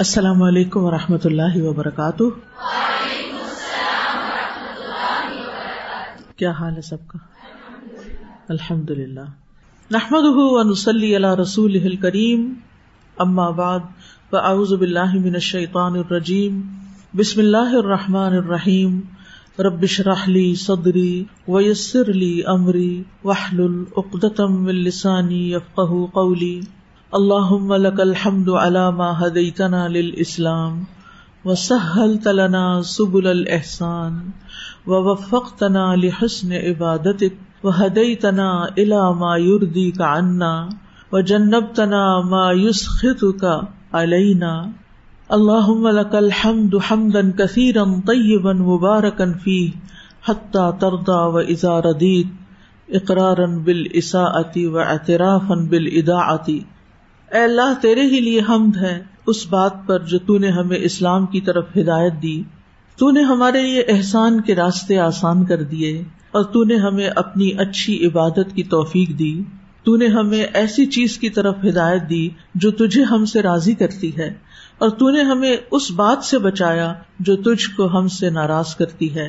السلام علیکم و رحمۃ اللہ وبرکاتہ۔ کیا حال ہے سب کا؟ الحمد للہ نحمد ونسلی علی رسول کریم اما بعد، فاعوذ باللہ من الشیطان الرجیم۔ بسم اللہ الرحمٰن الرحیم۔ ربش رحلی صدری ویسر لی امری۔ وحل العقدم السانی یفقہ قولی۔ اللہ لك الحمد على ما هديتنا للإسلام وسهلت لنا سبل الإحسان ووفقتنا لحسن عبادتك وهديتنا إلى ما يرضيك عنا وجنبتنا ما يسخطك علينا اللهم لك الحمد حمدا كثيرا طيبا مباركا فيه حتى ترضى وإذا رضيت اقرارا بالإساءة واعترافا بالإداعة اے اللہ، تیرے ہی لیے حمد ہے اس بات پر جو تو نے ہمیں اسلام کی طرف ہدایت دی۔ تو نے ہمارے لیے احسان کے راستے آسان کر دیے اور تو نے ہمیں اپنی اچھی عبادت کی توفیق دی۔ تو نے ہمیں ایسی چیز کی طرف ہدایت دی جو تجھے ہم سے راضی کرتی ہے اور تو نے ہمیں اس بات سے بچایا جو تجھ کو ہم سے ناراض کرتی ہے۔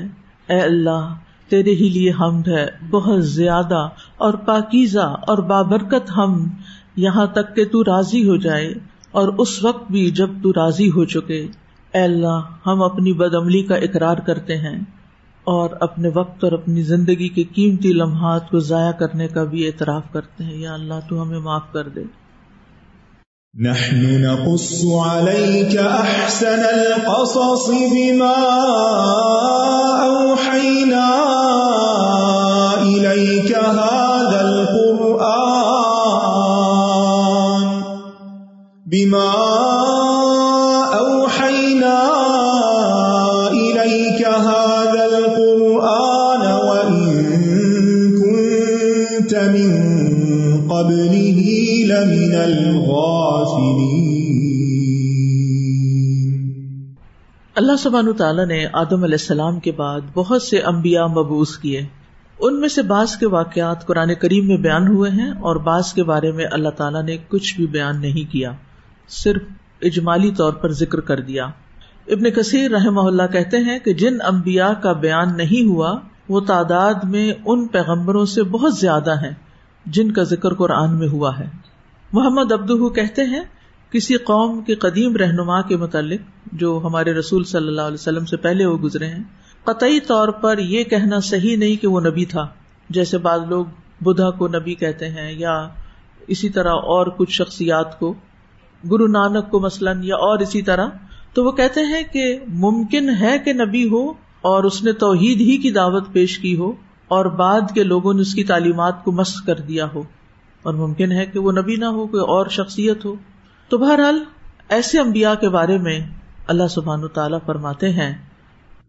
اے اللہ، تیرے ہی لیے حمد ہے۔ بہت زیادہ اور پاکیزہ اور بابرکت ہم یہاں تک کہ تو راضی ہو جائے اور اس وقت بھی جب تو راضی ہو چکے، اے اللہ، ہم اپنی بد عملی کا اقرار کرتے ہیں اور اپنے وقت اور اپنی زندگی کے قیمتی لمحات کو ضائع کرنے کا بھی اعتراف کرتے ہیں۔ یا اللہ، تو ہمیں معاف کر دے۔ نحن نقص عليك احسن القصص بما اوحينا اليك هذا القرآن بما اوحينا اليك هذا القران وان كنت من قبله لمن الغافلين. اللہ سبحانہ تعالیٰ نے آدم علیہ السلام کے بعد بہت سے انبیاء مبوس کیے۔ ان میں سے بعض کے واقعات قرآن کریم میں بیان ہوئے ہیں اور بعض کے بارے میں اللہ تعالیٰ نے کچھ بھی بیان نہیں کیا۔ صرف اجمالی طور پر ذکر کر دیا۔ ابن کثیر رحم اللہ کہتے ہیں کہ جن امبیا کا بیان نہیں ہوا، وہ تعداد میں ان پیغمبروں سے بہت زیادہ ہیں جن کا ذکر قرآن میں ہوا ہے۔ محمد ابدہ کہتے ہیں، کسی قوم کے قدیم رہنما کے متعلق، جو ہمارے رسول صلی اللہ علیہ وسلم سے پہلے وہ گزرے ہیں، قطعی طور پر یہ کہنا صحیح نہیں کہ وہ نبی تھا۔ جیسے بعض لوگ بدھا کو نبی کہتے ہیں یا اسی طرح اور کچھ شخصیات کو گرو نانک کو مثلاً یا اور اسی طرح، تو وہ کہتے ہیں کہ ممکن ہے کہ نبی ہو اور اس نے توحید ہی کی دعوت پیش کی ہو اور بعد کے لوگوں نے اس کی تعلیمات کو مست کر دیا ہو۔ اور ممکن ہے کہ وہ نبی نہ ہو، کوئی اور شخصیت ہو۔ تو بہرحال، ایسے امبیا کے بارے میں اللہ سبحان تعالیٰ فرماتے ہیں۔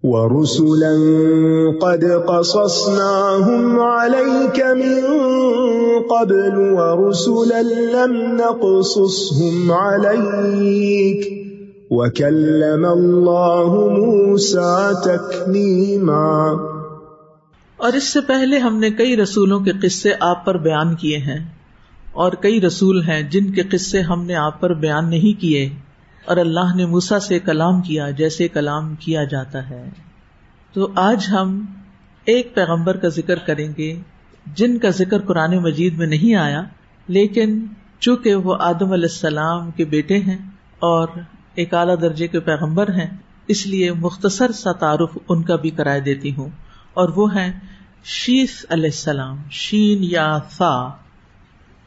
ورسلا قد قصصناهم عليك من قبل ورسلا لم نقصصهم عليك وكلم الله موسى تكليما اور اس سے پہلے ہم نے کئی رسولوں کے قصے آپ پر بیان کیے ہیں اور کئی رسول ہیں جن کے قصے ہم نے آپ پر بیان نہیں کیے۔ اور اللہ نے موسا سے کلام کیا جیسے کلام کیا جاتا ہے۔ تو آج ہم ایک پیغمبر کا ذکر کریں گے جن کا ذکر قرآن مجید میں نہیں آیا، لیکن چونکہ وہ آدم علیہ السلام کے بیٹے ہیں اور ایک اعلیٰ درجے کے پیغمبر ہیں، اس لیے مختصر سا تعارف ان کا بھی کرائے دیتی ہوں۔ اور وہ ہیں شیس علیہ السلام، شین یا سا۔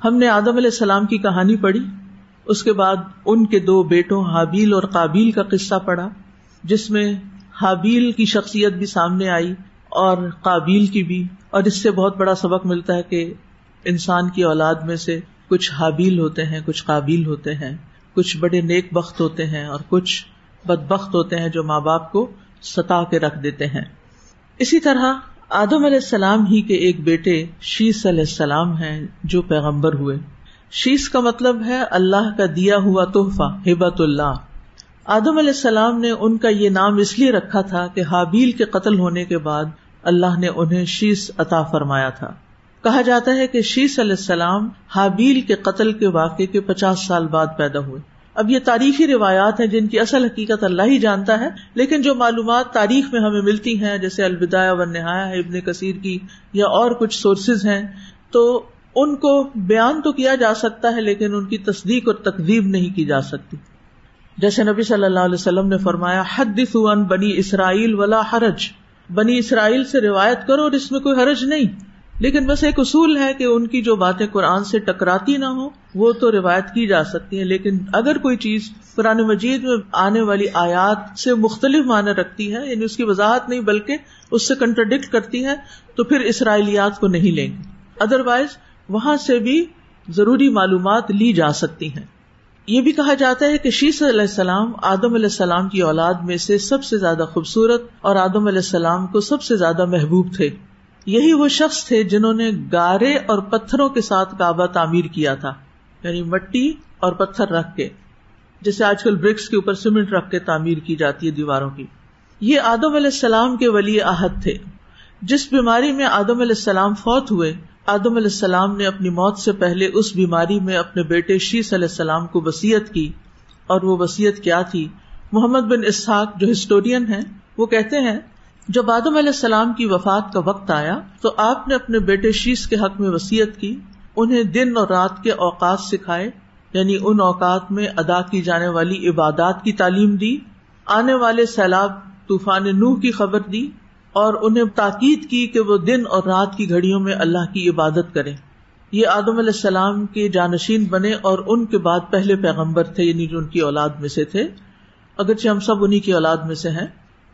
ہم نے آدم علیہ السلام کی کہانی پڑھی۔ اس کے بعد ان کے دو بیٹوں حابیل اور قابیل کا قصہ پڑا جس میں حابیل کی شخصیت بھی سامنے آئی اور قابیل کی بھی، اور اس سے بہت بڑا سبق ملتا ہے کہ انسان کی اولاد میں سے کچھ حابیل ہوتے ہیں، کچھ قابیل ہوتے ہیں، کچھ بڑے نیک بخت ہوتے ہیں اور کچھ بد بخت ہوتے ہیں جو ماں باپ کو ستا کے رکھ دیتے ہیں۔ اسی طرح آدم علیہ السلام ہی کے ایک بیٹے شیس علیہ السلام ہیں جو پیغمبر ہوئے۔ شیش کا مطلب ہے اللہ کا دیا ہوا تحفہ ہبت اللہ۔ آدم علیہ السلام نے ان کا یہ نام اس لیے رکھا تھا کہ حابیل کے قتل ہونے کے بعد اللہ نے انہیں شیش عطا فرمایا تھا۔ کہا جاتا ہے کہ شیش علیہ السلام حابیل کے قتل کے واقعے کے پچاس سال بعد پیدا ہوئے۔ اب یہ تاریخی روایات ہیں جن کی اصل حقیقت اللہ ہی جانتا ہے، لیکن جو معلومات تاریخ میں ہمیں ملتی ہیں، جیسے الوداع و نہایا ابن کثیر کی یا اور کچھ سورسز ہیں، تو ان کو بیان تو کیا جا سکتا ہے لیکن ان کی تصدیق اور تقدیب نہیں کی جا سکتی۔ جیسے نبی صلی اللہ علیہ وسلم نے فرمایا حد عن بنی اسرائیل ولا حرج۔ بنی اسرائیل سے روایت کرو اور اس میں کوئی حرج نہیں۔ لیکن بس ایک اصول ہے کہ ان کی جو باتیں قرآن سے ٹکراتی نہ ہو وہ تو روایت کی جا سکتی ہے لیکن اگر کوئی چیز قرآن مجید میں آنے والی آیات سے مختلف معنی رکھتی ہے یعنی اس کی وضاحت نہیں، بلکہ اس سے کنٹرڈکٹ کرتی ہے، تو پھر اسرائیلیات کو نہیں لیں گے۔ ادر وائز وہاں سے بھی ضروری معلومات لی جا سکتی ہیں۔ یہ بھی کہا جاتا ہے کہ شیش علیہ السلام آدم علیہ السلام کی اولاد میں سے سب سے زیادہ خوبصورت اور آدم علیہ السلام کو سب سے زیادہ محبوب تھے۔ یہی وہ شخص تھے جنہوں نے گارے اور پتھروں کے ساتھ کعبہ تعمیر کیا تھا یعنی مٹی اور پتھر رکھ کے جیسے آج کل برکس کے اوپر سیمنٹ رکھ کے تعمیر کی جاتی ہے دیواروں کی۔ یہ آدم علیہ السلام کے ولی عہد تھے۔ جس بیماری میں آدم علیہ السلام فوت ہوئے آدم علیہ السلام نے اپنی موت سے پہلے اس بیماری میں اپنے بیٹے شیس علیہ السلام کو وسیعت کی اور وہ وسیعت کیا تھی؟ محمد بن اسحاق جو ہسٹورین ہے وہ کہتے ہیں، جب آدم علیہ السلام کی وفات کا وقت آیا تو آپ نے اپنے بیٹے شیش کے حق میں وسیعت کی، انہیں دن اور رات کے اوقات سکھائے یعنی ان اوقات میں ادا کی جانے والی عبادات کی تعلیم دی، آنے والے سیلاب، طوفان نوح کی خبر دی اور انہیں تاکید کی کہ وہ دن اور رات کی گھڑیوں میں اللہ کی عبادت کرے یہ آدم علیہ السلام کے جانشین بنے اور ان کے بعد پہلے پیغمبر تھے یعنی جو ان کی اولاد میں سے تھے۔ اگرچہ ہم سب انہیں کی اولاد میں سے ہیں۔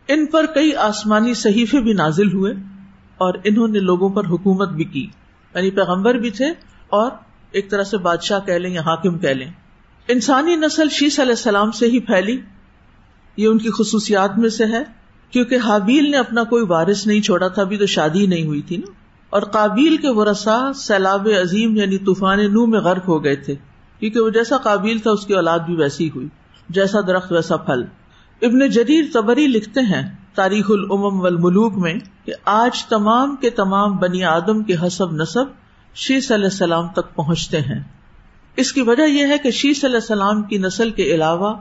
ان پر کئی آسمانی صحیفے بھی نازل ہوئے اور انہوں نے لوگوں پر حکومت بھی کی۔ یعنی پیغمبر بھی تھے اور ایک طرح سے بادشاہ کہہ لیں یا حاکم کہہ لیں۔ انسانی نسل شیس علیہ السلام سے ہی پھیلی۔ یہ ان کی خصوصیات میں سے ہے۔ کیونکہ حابیل نے اپنا کوئی وارث نہیں چھوڑا تھا، ابھی تو شادی نہیں ہوئی تھی نا۔ اور قابیل کے ورثا سیلاب عظیم یعنی طوفان نو میں غرق ہو گئے تھے، کیونکہ وہ جیسا قابیل تھا، اس کی اولاد بھی ویسی ہوئی، جیسا درخت ویسا پھل۔ ابن جدیر تبری لکھتے ہیں تاریخ العمم والملوک میں کہ آج تمام کے تمام بنی آدم کے حسب نصب شیس علیہ السلام تک پہنچتے ہیں۔ اس کی وجہ یہ ہے کہ شیس علیہ السلام کی نسل کے علاوہ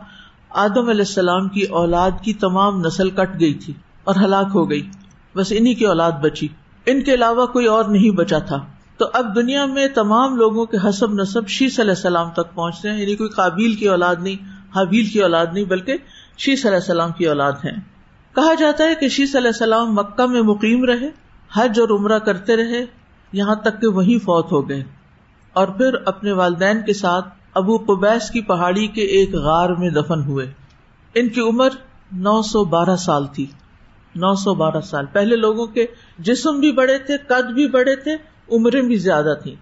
آدم علیہ السلام کی اولاد کی تمام نسل کٹ گئی تھی اور ہلاک ہو گئی۔ بس انہیں کی اولاد بچی۔ ان کے علاوہ کوئی اور نہیں بچا تھا۔ تو اب دنیا میں تمام لوگوں کے حسب نصب شیس علیہ السلام تک پہنچتے ہیں۔ یعنی کوئی قابیل کی اولاد نہیں، حابیل کی اولاد نہیں، بلکہ شیس علیہ السلام کی اولاد ہیں۔ کہا جاتا ہے کہ شیس علیہ السلام مکہ میں مقیم رہے، حج اور عمرہ کرتے رہے، یہاں تک کہ وہی فوت ہو گئے۔ اور پھر اپنے والدین کے ساتھ ابو قبیس کی پہاڑی کے ایک غار میں دفن ہوئے۔ ان کی عمر نو سو بارہ سال تھی۔ نو سو بارہ سال۔ پہلے لوگوں کے جسم بھی بڑے تھے، قد بھی بڑے تھے، عمریں بھی زیادہ تھی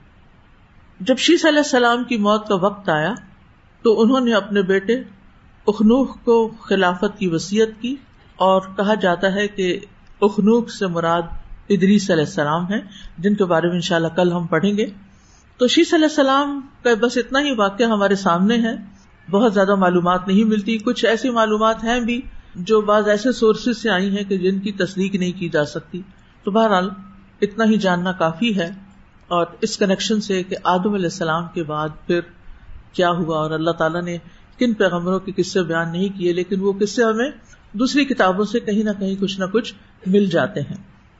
جب شیس علیہ السلام کی موت کا وقت آیا، تو انہوں نے اپنے بیٹے اخنوخ کو خلافت کی وسیعت کی اور کہا جاتا ہے کہ اخنوخ سے مراد ادریس علیہ السلام ہے جن کے بارے میں ان شاء اللہ کل ہم پڑھیں گے۔ تو شیس علیہ السلام کا بس اتنا ہی واقعہ ہمارے سامنے ہے۔ بہت زیادہ معلومات نہیں ملتی۔ کچھ ایسی معلومات ہیں بھی جو بعض ایسے سورسز سے آئی ہیں کہ جن کی تصدیق نہیں کی جا سکتی۔ تو بہرحال اتنا ہی جاننا کافی ہے اور اس کنیکشن سے کہ آدم علیہ السلام کے بعد پھر کیا ہوا اور اللہ تعالیٰ نے کن پیغمبروں کے قصے بیان نہیں کیے، لیکن وہ قصے ہمیں دوسری کتابوں سے کہیں نہ کہیں کچھ نہ کچھ مل جاتے ہیں۔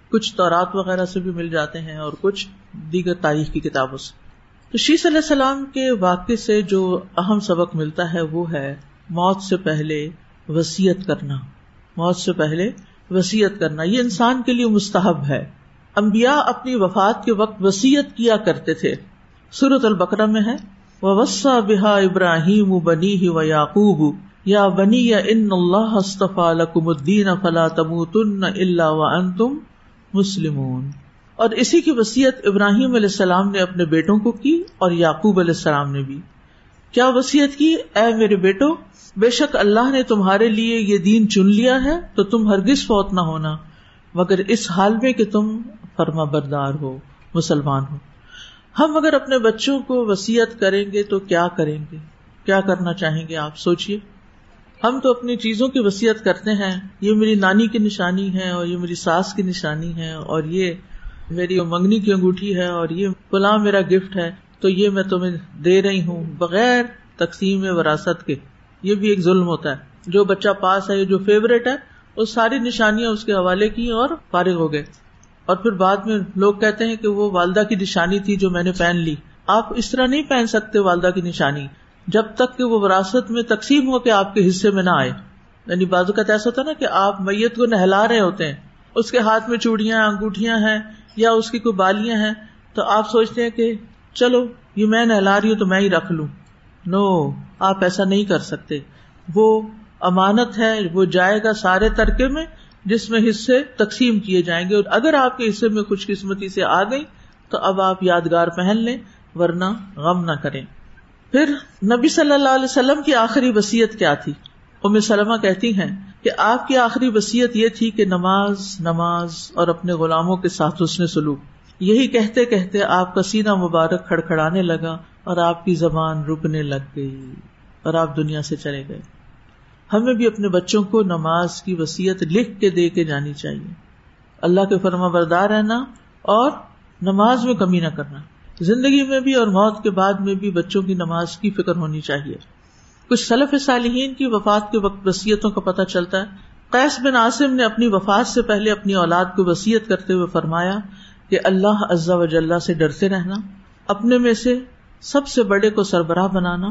کچھ تورات وغیرہ سے بھی مل جاتے ہیں اور کچھ دیگر تاریخ کی کتابوں سے۔ تو شیس علیہ السلام کے واقع سے جو اہم سبق ملتا ہے وہ ہے موت سے پہلے وسیعت کرنا۔ موت سے پہلے وسیعت کرنا۔ یہ انسان کے لیے مستحب ہے۔ امبیا اپنی وفات کے وقت وسیعت کیا کرتے تھے۔ سورت البکرا میں ہے وسا بحا ابراہیم بنی ہی و یعقوب یا بنی یا ان اللہ لکم الدین فلا تموتن الا وانتم مسلمون۔ اور اسی کی وسیعت ابراہیم علیہ السلام نے اپنے بیٹوں کو کی اور یعقوب علیہ السلام نے بھی۔ کیا وسیعت کی؟ اے میرے بیٹو، بے شک اللہ نے تمہارے لیے یہ دین چن لیا ہے تو تم ہرگز فوت نہ ہونا، مگر اس حال میں کہ تم فرما بردار ہو، مسلمان ہو۔ ہم اگر اپنے بچوں کو وسیعت کریں گے تو کیا کریں گے؟ کیا کرنا چاہیں گے آپ؟ سوچیے ہم تو اپنی چیزوں کی وسیعت کرتے ہیں، یہ میری نانی کی نشانی ہے اور یہ میری ساس کی نشانی ہے اور یہ میری منگنی کی انگوٹھی ہے اور یہ فلاں میرا گفٹ ہے، تو یہ میں تمہیں دے رہی ہوں بغیر تقسیم وراثت کے۔ یہ بھی ایک ظلم ہوتا ہے۔ جو بچہ پاس ہے جو فیوریٹ ہے، وہ ساری نشانیاں اس کے حوالے کی اور فارغ ہو گئے۔ اور پھر بعد میں لوگ کہتے ہیں کہ وہ والدہ کی نشانی تھی جو میں نے پہن لی۔ آپ اس طرح نہیں پہن سکتے والدہ کی نشانی، جب تک کہ وہ وراثت میں تقسیم ہو کے آپ کے حصے میں نہ آئے۔ یعنی بازو کا ایسا ہوتا نا کہ آپ میت کو نہلا رہے ہوتے ہیں۔ اس کے ہاتھ میں چوڑیاں انگوٹیاں ہیں یا اس کی کوئی بالیاں ہیں، تو آپ سوچتے ہیں کہ چلو، یہ میں نہلا رہی ہوں تو میں ہی رکھ لوں۔ نو، آپ ایسا نہیں کر سکتے۔ وہ امانت ہے، وہ جائے گا سارے ترکے میں، جس میں حصے تقسیم کیے جائیں گے۔ اور اگر آپ کے حصے میں خوش قسمتی سے آ گئی، تو اب آپ یادگار پہن لیں، ورنہ غم نہ کریں۔ پھر نبی صلی اللہ علیہ وسلم کی آخری وسیعت کیا تھی؟ ام سلمہ کہتی ہیں کہ آپ کی آخری وسیعت یہ تھی کہ نماز نماز اور اپنے غلاموں کے ساتھ اس نے سلوک۔ یہی کہتے کہتے آپ کا سینہ مبارک کھڑکھڑانے لگا اور آپ کی زبان رکنے لگ گئی اور آپ دنیا سے چلے گئے۔ ہمیں بھی اپنے بچوں کو نماز کی وسیعت لکھ کے دے کے جانی چاہیے۔ اللہ کے فرما بردار رہنا اور نماز میں کمی نہ کرنا۔ زندگی میں بھی اور موت کے بعد میں بھی بچوں کی نماز کی فکر ہونی چاہیے۔ کچھ سلف صالحین کی وفات کے وقت وسیعتوں کا پتہ چلتا ہے۔ قیس بن عاصم نے اپنی وفات سے پہلے اپنی اولاد کو وسیعت کرتے ہوئے فرمایا کہ اللہ عزا وجاللہ سے ڈرتے رہنا، اپنے میں سے سب سے بڑے کو سربراہ بنانا،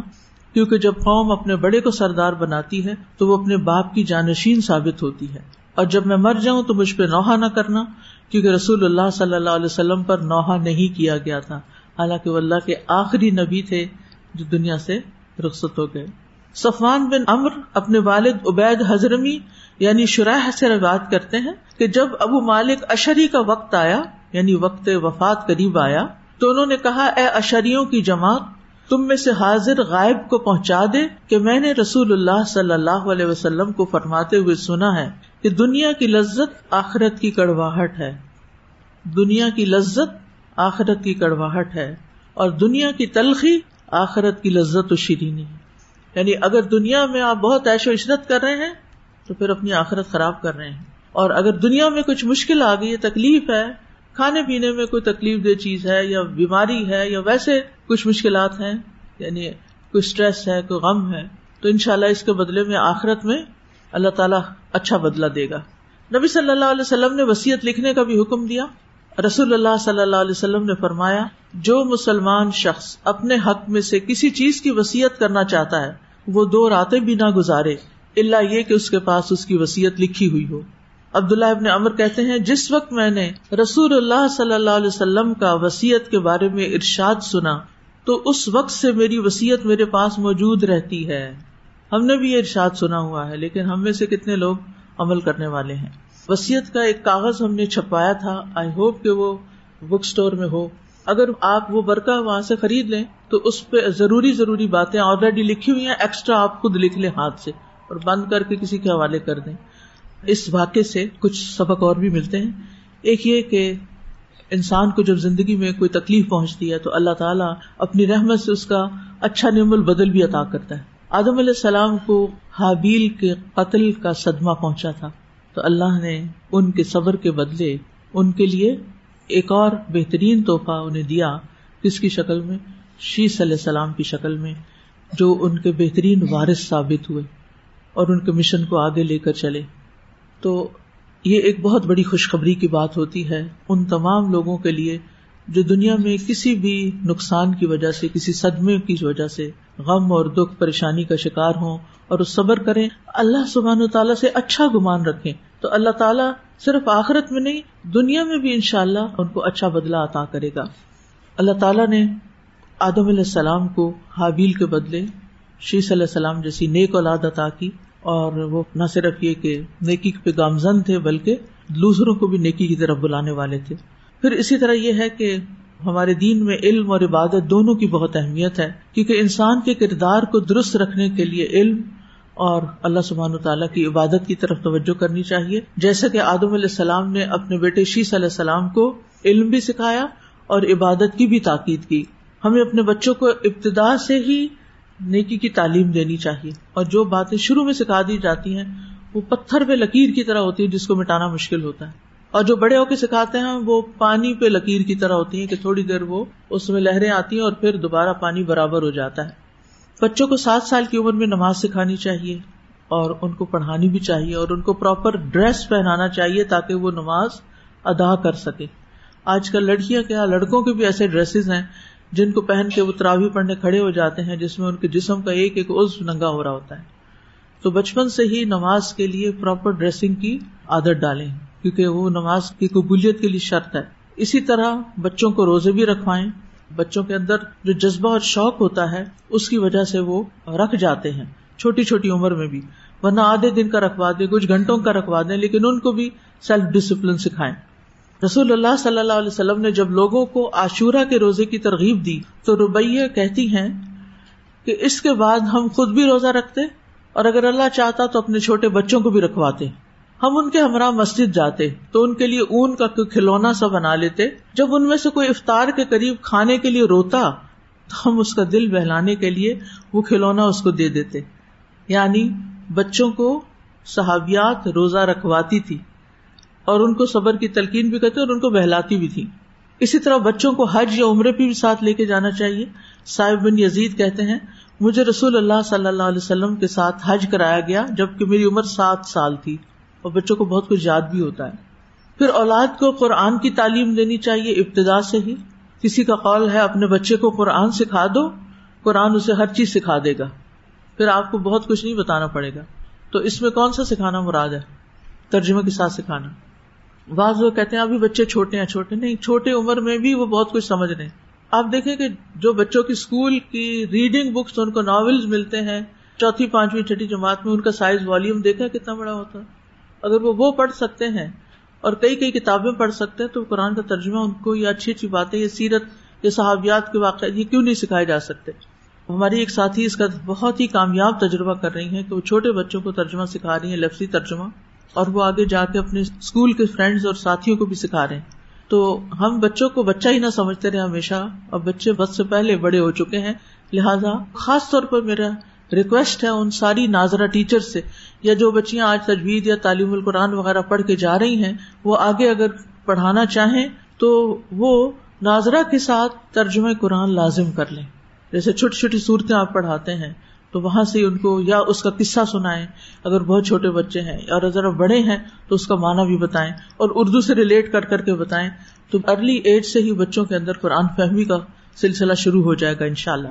کیونکہ جب قوم اپنے بڑے کو سردار بناتی ہے تو وہ اپنے باپ کی جانشین ثابت ہوتی ہے۔ اور جب میں مر جاؤں تو مجھ پہ نوحہ نہ کرنا، کیونکہ رسول اللہ صلی اللہ علیہ وسلم پر نوحہ نہیں کیا گیا تھا۔ حالانکہ وہ اللہ کے آخری نبی تھے جو دنیا سے رخصت ہو گئے۔ سفان بن امر اپنے والد عبید حضرمی یعنی شرح سے روایت کرتے ہیں کہ جب ابو مالک اشری کا وقت آیا یعنی وقت وفات قریب آیا، تو انہوں نے کہا، اے اشریوں کی جماعت، تم میں سے حاضر غائب کو پہنچا دے کہ میں نے رسول اللہ صلی اللہ علیہ وسلم کو فرماتے ہوئے سنا ہے کہ دنیا کی لذت آخرت کی کڑواہٹ ہے۔ دنیا کی لذت آخرت کی کڑواہٹ ہے اور دنیا کی تلخی آخرت کی لذت و شیرینی یعنی اگر دنیا میں آپ بہت ایش و عشرت کر رہے ہیں، تو پھر اپنی آخرت خراب کر رہے ہیں۔ اور اگر دنیا میں کچھ مشکل آ گئی تکلیف ہے، کھانے پینے میں کوئی تکلیف دہ چیز ہے، یا بیماری ہے، یا ویسے کچھ مشکلات ہیں یعنی کوئی اسٹریس ہے، کوئی غم ہے، تو ان شاء اللہ اس کے بدلے میں آخرت میں اللہ تعالیٰ اچھا بدلا دے گا۔ نبی صلی اللہ علیہ وسلم نے وسیعت لکھنے کا بھی حکم دیا۔ رسول اللہ صلی اللہ علیہ وسلم نے فرمایا، جو مسلمان شخص اپنے حق میں سے کسی چیز کی وسیعت کرنا چاہتا ہے وہ دو راتیں بھی نہ گزارے اللہ یہ کہ اس کے پاس اس کی وسیعت لکھی ہوئی ہو۔ عبداللہ ابن امر کہتے ہیں، جس وقت میں نے رسول اللہ صلی اللہ علیہ وسلم کا وسیعت کے بارے میں ارشاد سنا، تو اس وقت سے میری وسیعت میرے پاس موجود رہتی ہے۔ ہم نے بھی یہ ارشاد سنا ہوا ہے، لیکن ہم میں سے کتنے لوگ عمل کرنے والے ہیں۔ وسیعت کا ایک کاغذ ہم نے چھپایا تھا۔ آئی ہوپ کہ وہ بک اسٹور میں ہو۔ اگر آپ وہ برقع وہاں سے خرید لیں، تو اس پہ ضروری ضروری باتیں آلریڈی لکھی ہوئی ہیں ایکسٹرا آپ خود لکھ لیں ہاتھ سے اور بند کر کے کسی کے حوالے کر دیں۔ اس واقعے سے کچھ سبق اور بھی ملتے ہیں۔ ایک یہ کہ انسان کو جب زندگی میں کوئی تکلیف پہنچتی ہے، تو اللہ تعالیٰ اپنی رحمت سے اس کا اچھا نعم البدل بھی عطا کرتا ہے۔ آدم علیہ السلام کو حابیل کے قتل کا صدمہ پہنچا تھا، تو اللہ نے ان کے صبر کے بدلے ان کے لیے ایک اور بہترین تحفہ انہیں دیا کس کی شکل میں؟ شیش علیہ السلام کی شکل میں، جو ان کے بہترین وارث ثابت ہوئے اور ان کے مشن کو آگے لے کر چلے۔ تو یہ ایک بہت بڑی خوشخبری کی بات ہوتی ہے ان تمام لوگوں کے لیے جو دنیا میں کسی بھی نقصان کی وجہ سے، کسی صدمے کی وجہ سے غم اور دکھ پریشانی کا شکار ہوں اور اس صبر کریں، اللہ سبحان و تعالیٰ سے اچھا گمان رکھیں۔ تو اللہ تعالیٰ صرف آخرت میں نہیں، دنیا میں بھی ان شاء اللہ ان کو اچھا بدلا عطا کرے گا۔ اللہ تعالیٰ نے آدم علیہ السلام کو حابیل کے بدلے شیش علیہ السلام جیسی نیک اولاد عطا کی، اور وہ نہ صرف یہ کہ نیکی پہ گامزن تھے، بلکہ دوسروں کو بھی نیکی کی طرف بلانے والے تھے۔ پھر اسی طرح یہ ہے کہ ہمارے دین میں علم اور عبادت دونوں کی بہت اہمیت ہے، کیونکہ انسان کے کردار کو درست رکھنے کے لیے علم اور اللہ سبحان تعالیٰ کی عبادت کی طرف توجہ کرنی چاہیے۔ جیسا کہ آدم علیہ السلام نے اپنے بیٹے شیش علیہ السلام کو علم بھی سکھایا اور عبادت کی بھی تاکید کی۔ ہمیں اپنے بچوں کو ابتدا سے ہی نیکی کی تعلیم دینی چاہیے۔ اور جو باتیں شروع میں سکھا دی جاتی ہیں، وہ پتھر پہ لکیر کی طرح ہوتی ہے جس کو مٹانا مشکل ہوتا ہے۔ اور جو بڑے ہو کے سکھاتے ہیں، وہ پانی پہ لکیر کی طرح ہوتی ہیں کہ تھوڑی دیر وہ اس میں لہریں آتی ہیں اور پھر دوبارہ پانی برابر ہو جاتا ہے۔ بچوں کو سات سال کی عمر میں نماز سکھانی چاہیے اور ان کو پڑھانی بھی چاہیے اور ان کو پراپر ڈریس پہنانا چاہیے تاکہ وہ نماز ادا کر سکے۔ آج کل لڑکیاں کیا، لڑکوں کے بھی ایسے ڈریسز ہیں جن کو پہن کے وہ تراوی پڑھنے کھڑے ہو جاتے ہیں، جس میں ان کے جسم کا ایک ایک عزو ننگا ہو رہا ہوتا ہے۔ تو بچپن سے ہی نماز کے لیے پراپر ڈریسنگ کی عادت ڈالیں، کیونکہ وہ نماز کی قبولیت کے لیے شرط ہے۔ اسی طرح بچوں کو روزے بھی رکھوائیں بچوں کے اندر جو جذبہ اور شوق ہوتا ہے، اس کی وجہ سے وہ رکھ جاتے ہیں، چھوٹی چھوٹی عمر میں بھی۔ ورنہ آدھے دن کا رکھوا دیں، کچھ گھنٹوں کا رکھوا دیں، لیکن ان کو بھی سیلف ڈسپلن سکھائیں۔ رسول اللہ صلی اللہ علیہ وسلم نے جب لوگوں کو عاشورہ کے روزے کی ترغیب دی، تو ربیہ کہتی ہیں کہ اس کے بعد ہم خود بھی روزہ رکھتے، اور اگر اللہ چاہتا تو اپنے چھوٹے بچوں کو بھی رکھواتے۔ ہم ان کے ہمراہ مسجد جاتے، تو ان کے لیے اون کا کوئی کھلونا سا بنا لیتے۔ جب ان میں سے کوئی افطار کے قریب کھانے کے لیے روتا، تو ہم اس کا دل بہلانے کے لیے وہ کھلونا اس کو دے دیتے۔ یعنی بچوں کو صحابیات روزہ رکھواتی تھی، اور ان کو صبر کی تلقین بھی کرتے اور ان کو بہلاتی بھی تھی۔ اسی طرح بچوں کو حج یا عمرے پہ بھی ساتھ لے کے جانا چاہیے۔ صاحب بن یزید کہتے ہیں، مجھے رسول اللہ صلی اللہ علیہ وسلم کے ساتھ حج کرایا گیا، جبکہ میری عمر سات سال تھی۔ اور بچوں کو بہت کچھ یاد بھی ہوتا ہے۔ پھر اولاد کو قرآن کی تعلیم دینی چاہیے، ابتدا سے ہی۔ کسی کا قول ہے، اپنے بچے کو قرآن سکھا دو، قرآن اسے ہر چیز سکھا دے گا۔ پھر آپ کو بہت کچھ نہیں بتانا پڑے گا۔ تو اس میں کون سا سکھانا مراد ہے؟ ترجمے کے ساتھ سکھانا۔ بعض لوگ کہتے ہیں، ابھی بچے چھوٹے ہیں، چھوٹے نہیں، چھوٹے عمر میں بھی وہ بہت کچھ سمجھ رہے ہیں۔ آپ دیکھیں کہ جو بچوں کی اسکول کی ریڈنگ بکس، ان کو ناولز ملتے ہیں۔ چوتھی، پانچویں چھٹی جماعت میں ان کا سائز والیوم دیکھا کتنا بڑا ہوتا ہے۔ اگر وہ وہ پڑھ سکتے ہیں اور کئی کئی کتابیں پڑھ سکتے ہیں، تو قرآن کا ترجمہ ان کو یہ اچھی اچھی باتیں یہ سیرت یا صحابیات کے واقع یہ کیوں نہیں سکھائے جا سکتے؟ ہماری ایک ساتھی اس کا بہت ہی کامیاب تجربہ کر رہی ہیں کہ وہ چھوٹے بچوں کو ترجمہ سکھا رہی ہیں، لفظی ترجمہ، اور وہ آگے جا کے اپنے اسکول کے فرینڈز اور ساتھیوں کو بھی سکھا رہے ہیں۔ تو ہم بچوں کو بچہ ہی نہ سمجھتے رہے ہمیشہ اور بچے بس سے پہلے بڑے ہو چکے ہیں، لہٰذا خاص طور پر میرا ریکویسٹ ہے ان ساری ناظرہ ٹیچر سے یا جو بچیاں آج تجوید یا تعلیم القرآن وغیرہ پڑھ کے جا رہی ہیں، وہ آگے اگر پڑھانا چاہیں تو وہ ناظرہ کے ساتھ ترجمہ قرآن لازم کر لیں۔ جیسے چھوٹی چھوٹی صورتیں آپ پڑھاتے ہیں تو وہاں سے ان کو یا اس کا قصہ سنائیں۔ اگر بہت چھوٹے بچے ہیں اور ذرا بڑے ہیں تو اس کا معنی بھی بتائیں اور اردو سے ریلیٹ کر کر کے بتائیں۔ تو ارلی ایج سے ہی بچوں کے اندر قرآن فہمی کا سلسلہ شروع ہو جائے گا ان شاء اللہ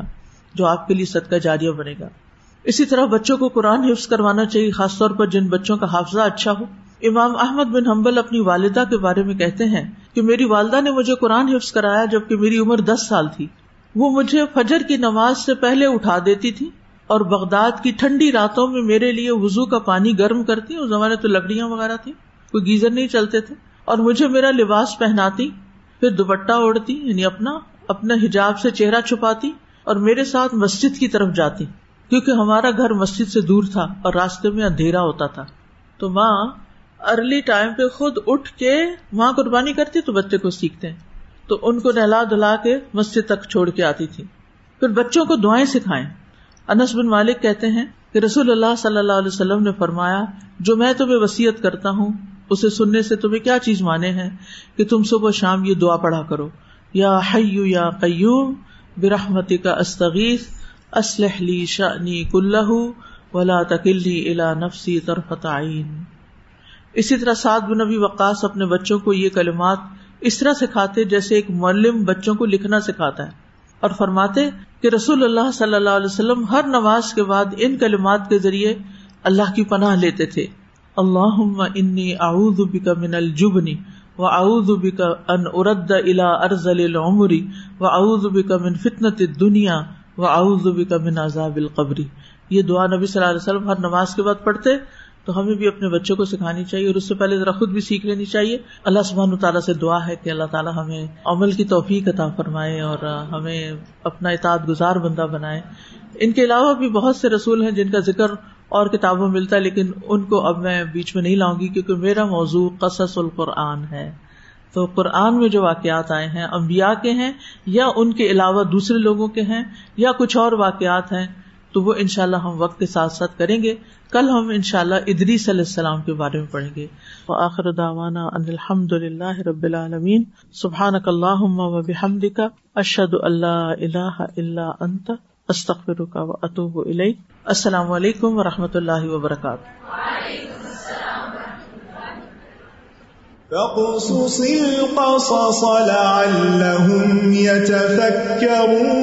جو آپ کے لیے صدقہ جاریہ بنے گا۔ اسی طرح بچوں کو قرآن حفظ کروانا چاہیے، خاص طور پر جن بچوں کا حافظہ اچھا ہو۔ امام احمد بن حنبل اپنی والدہ کے بارے میں کہتے ہیں کہ میری والدہ نے مجھے قرآن حفظ کرایا جبکہ میری عمر دس سال تھی۔ وہ مجھے فجر کی نماز سے پہلے اٹھا دیتی تھی اور بغداد کی ٹھنڈی راتوں میں میرے لیے وزو کا پانی گرم کرتی، اس زمانے تو لکڑیاں وغیرہ تھی کوئی گیزر نہیں چلتے تھے۔ اور مجھے میرا لباس پہناتی، پھر دوپٹہ اوڑھتی یعنی اپنا اپنا حجاب سے چہرہ چھپاتی اور میرے ساتھ مسجد کی طرف جاتی۔ کیونکہ ہمارا گھر مسجد سے دور تھا اور راستے میں اندھیرا ہوتا تھا۔ تو ماں ارلی ٹائم پہ خود اٹھ کے وہاں قربانی کرتی تو بچے کو سیکھتے ہیں۔ تو ان کو نہلا دلا کے مسجد تک چھوڑ کے آتی تھی۔ پھر بچوں کو دعائیں سکھائیں۔ انس بن مالک کہتے ہیں کہ رسول اللہ صلی اللہ علیہ وسلم نے فرمایا، جو میں تمہیں وسیعت کرتا ہوں، اسے سننے سے تمہیں کیا چیز مانے ہیں؟ کہ تم صبح شام یہ دعا پڑھا کرو۔ یا حیو یا قیوم برحمتی کا استغیث اسلح لی شانی کلہ ولا تکلی الا نفسی طرفت عین اسی طرح سعد بن نبی وقاص اپنے بچوں کو یہ کلمات اس طرح سکھاتے جیسے ایک معلم بچوں کو لکھنا سکھاتا ہے اور فرماتے کہ رسول اللہ صلی اللہ علیہ وسلم ہر نماز کے بعد ان کلمات کے ذریعے اللہ کی پناہ لیتے تھے۔ اللہ انی اعوذ بک من الجبنی و اعوذ بک ان ارد الى ارزل العمری و اعوذ بک من فتنة الدنیا و اعوذ بک من عذاب القبری یہ دعا نبی صلی اللہ علیہ وسلم ہر نماز کے بعد پڑھتے، تو ہمیں بھی اپنے بچوں کو سکھانی چاہیے اور اس سے پہلے ذرا خود بھی سیکھ لینی چاہیے۔ اللہ سبحان تعالیٰ سے دعا ہے کہ اللہ تعالیٰ ہمیں عمل کی توفیق عطا فرمائے اور ہمیں اپنا اطاعت گزار بندہ بنائے۔ ان کے علاوہ بھی بہت سے رسول ہیں جن کا ذکر اور کتابوں ملتا ہے، لیکن ان کو اب میں بیچ میں نہیں لاؤں گی کیونکہ میرا موضوع قصص القرآن ہے۔ تو قرآن میں جو واقعات آئے ہیں امبیا کے ہیں یا ان کے علاوہ دوسرے لوگوں کے ہیں یا کچھ اور واقعات ہیں، تو وہ ان شاء اللہ ہم وقت کے ساتھ ساتھ کریں گے۔ کل ہم ان شاء اللہ ادری صلی السلام کے بارے میں پڑھیں گے۔ آخر داوانا الحمد اللہ رب العالمین۔ سبحان اللہ بحمد کا اشد اللہ اللہ اللہ انت، استغفرک و اتوب الیک۔ السلام علیکم و رحمۃ اللہ وبرکاتہ۔ فاقصص القصص لعلهم يتفكرون.